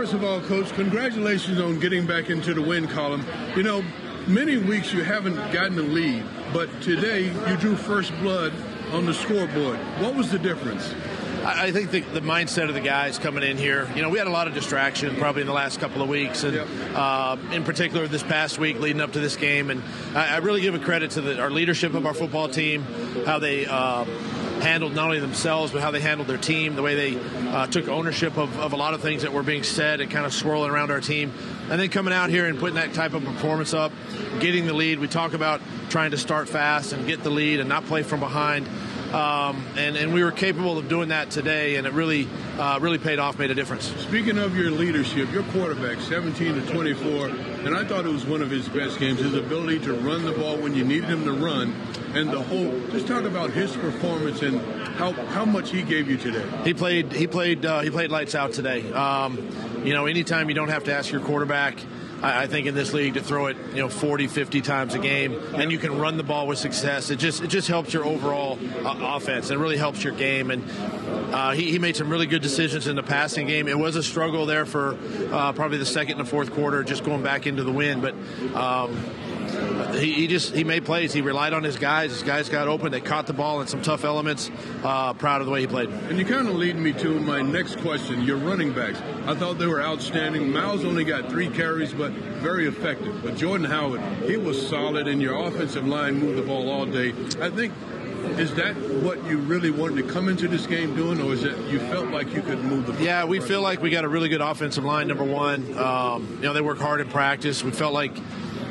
First of all, Coach, congratulations on getting back into the win column. You know, many weeks you haven't gotten a lead, but today you drew first blood on the scoreboard. What was the difference? I think the, the, mindset of the guys coming in here, you know, we had a lot of distraction probably in the last couple of weeks, and yep. uh, in particular this past week leading up to this game. And I, I really give a credit to the, our leadership of our football team, how they. Uh, handled not only themselves but how they handled their team, the way they uh, took ownership of, of, a lot of things that were being said and kind of swirling around our team, and then coming out here and putting that type of performance up, getting the lead. We talk about trying to start fast and get the lead and not play from behind. Um, and, and we were capable of doing that today, and it really, uh, really paid off, made a difference. Speaking of your leadership, your quarterback, 17 to 24, and I thought it was one of his best games. His ability to run the ball when you needed him to run, and the whole. Just talk about his performance and how how much he gave you today. He played. He played. Uh, he played lights out today. Um, you know, anytime you don't have to ask your quarterback I, think in this league to throw it, you know, 40, 50 times a game, and you can run the ball with success. It just it just helps your overall uh, offense. It really helps your game. And uh, he, he made some really good decisions in the passing game. It was a struggle there for uh, probably the second and the fourth quarter, just going back into the win, but. Um, he, he, just he made plays. He relied on his guys. His guys got open. They caught the ball in some tough elements. Uh, proud of the way he played. And you kind of lead me to my next question. Your running backs. I thought they were outstanding. Miles only got three carries, but very effective. But Jordan Howard, he was solid, and your offensive line moved the ball all day. I think is that what you really wanted to come into this game doing, or is it you felt like you could move the ball? Yeah, we feel like we got a really good offensive line. Number one, um, you know they work hard in practice. We felt like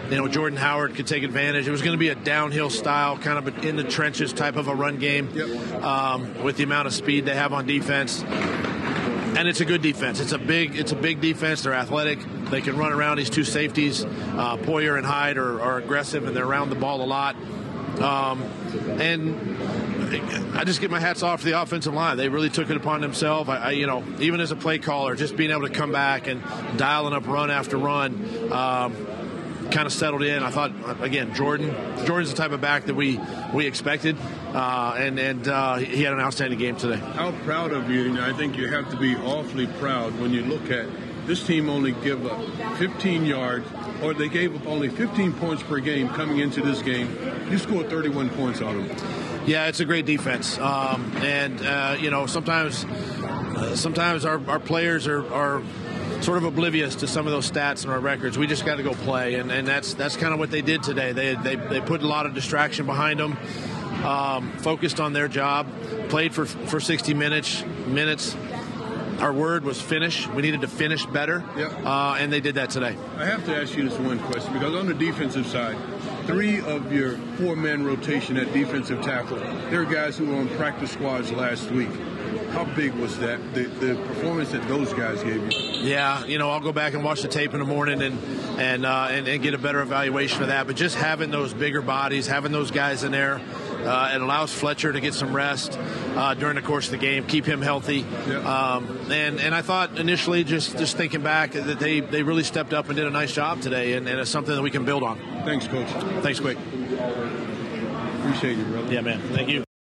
you know Jordan Howard could take advantage. It was going to be a downhill style, kind of in the trenches type of a run game, yep. um, with the amount of speed they have on defense. And it's a good defense. It's a big, it's a big defense. They're athletic. They can run around. These two safeties, uh, Poyer and Hyde, are, are, aggressive and they're around the ball a lot. Um, and I just get my hats off to the offensive line. They really took it upon themselves. I, I, you know, even as a play caller, just being able to come back and dialing up run after run. Um, kind of settled in. I thought again, Jordan. Jordan's the type of back that we we expected, uh, and and uh, he had an outstanding game today. How proud of you? I think you have to be awfully proud when you look at this team only give up 15 yards, or they gave up only 15 points per game coming into this game. You scored 31 points on them. Yeah, it's a great defense, um, and uh, you know sometimes uh, sometimes our, our players are, are sort of oblivious to some of those stats and our records. We just got to go play, and, and that's that's kind of what they did today. They, they they put a lot of distraction behind them, um, focused on their job, played for for 60 minutes minutes. Our word was finish. We needed to finish better, yep. uh, and they did that today. I have to ask you this one question because on the defensive side, three of your four-man rotation at defensive tackle, there are guys who were on practice squads last week. How big was that? The, the performance that those guys gave you? Yeah, you know, I'll go back and watch the tape in the morning and and, uh, and, and get a better evaluation of that. But just having those bigger bodies, having those guys in there, uh, it allows Fletcher to get some rest uh, during the course of the game, keep him healthy. Yep. Um, and and I thought initially, just just thinking back, that they, they really stepped up and did a nice job today, and, and it's something that we can build on. Thanks, coach. Thanks, Quick. Appreciate you, brother. Yeah, man. Thank you.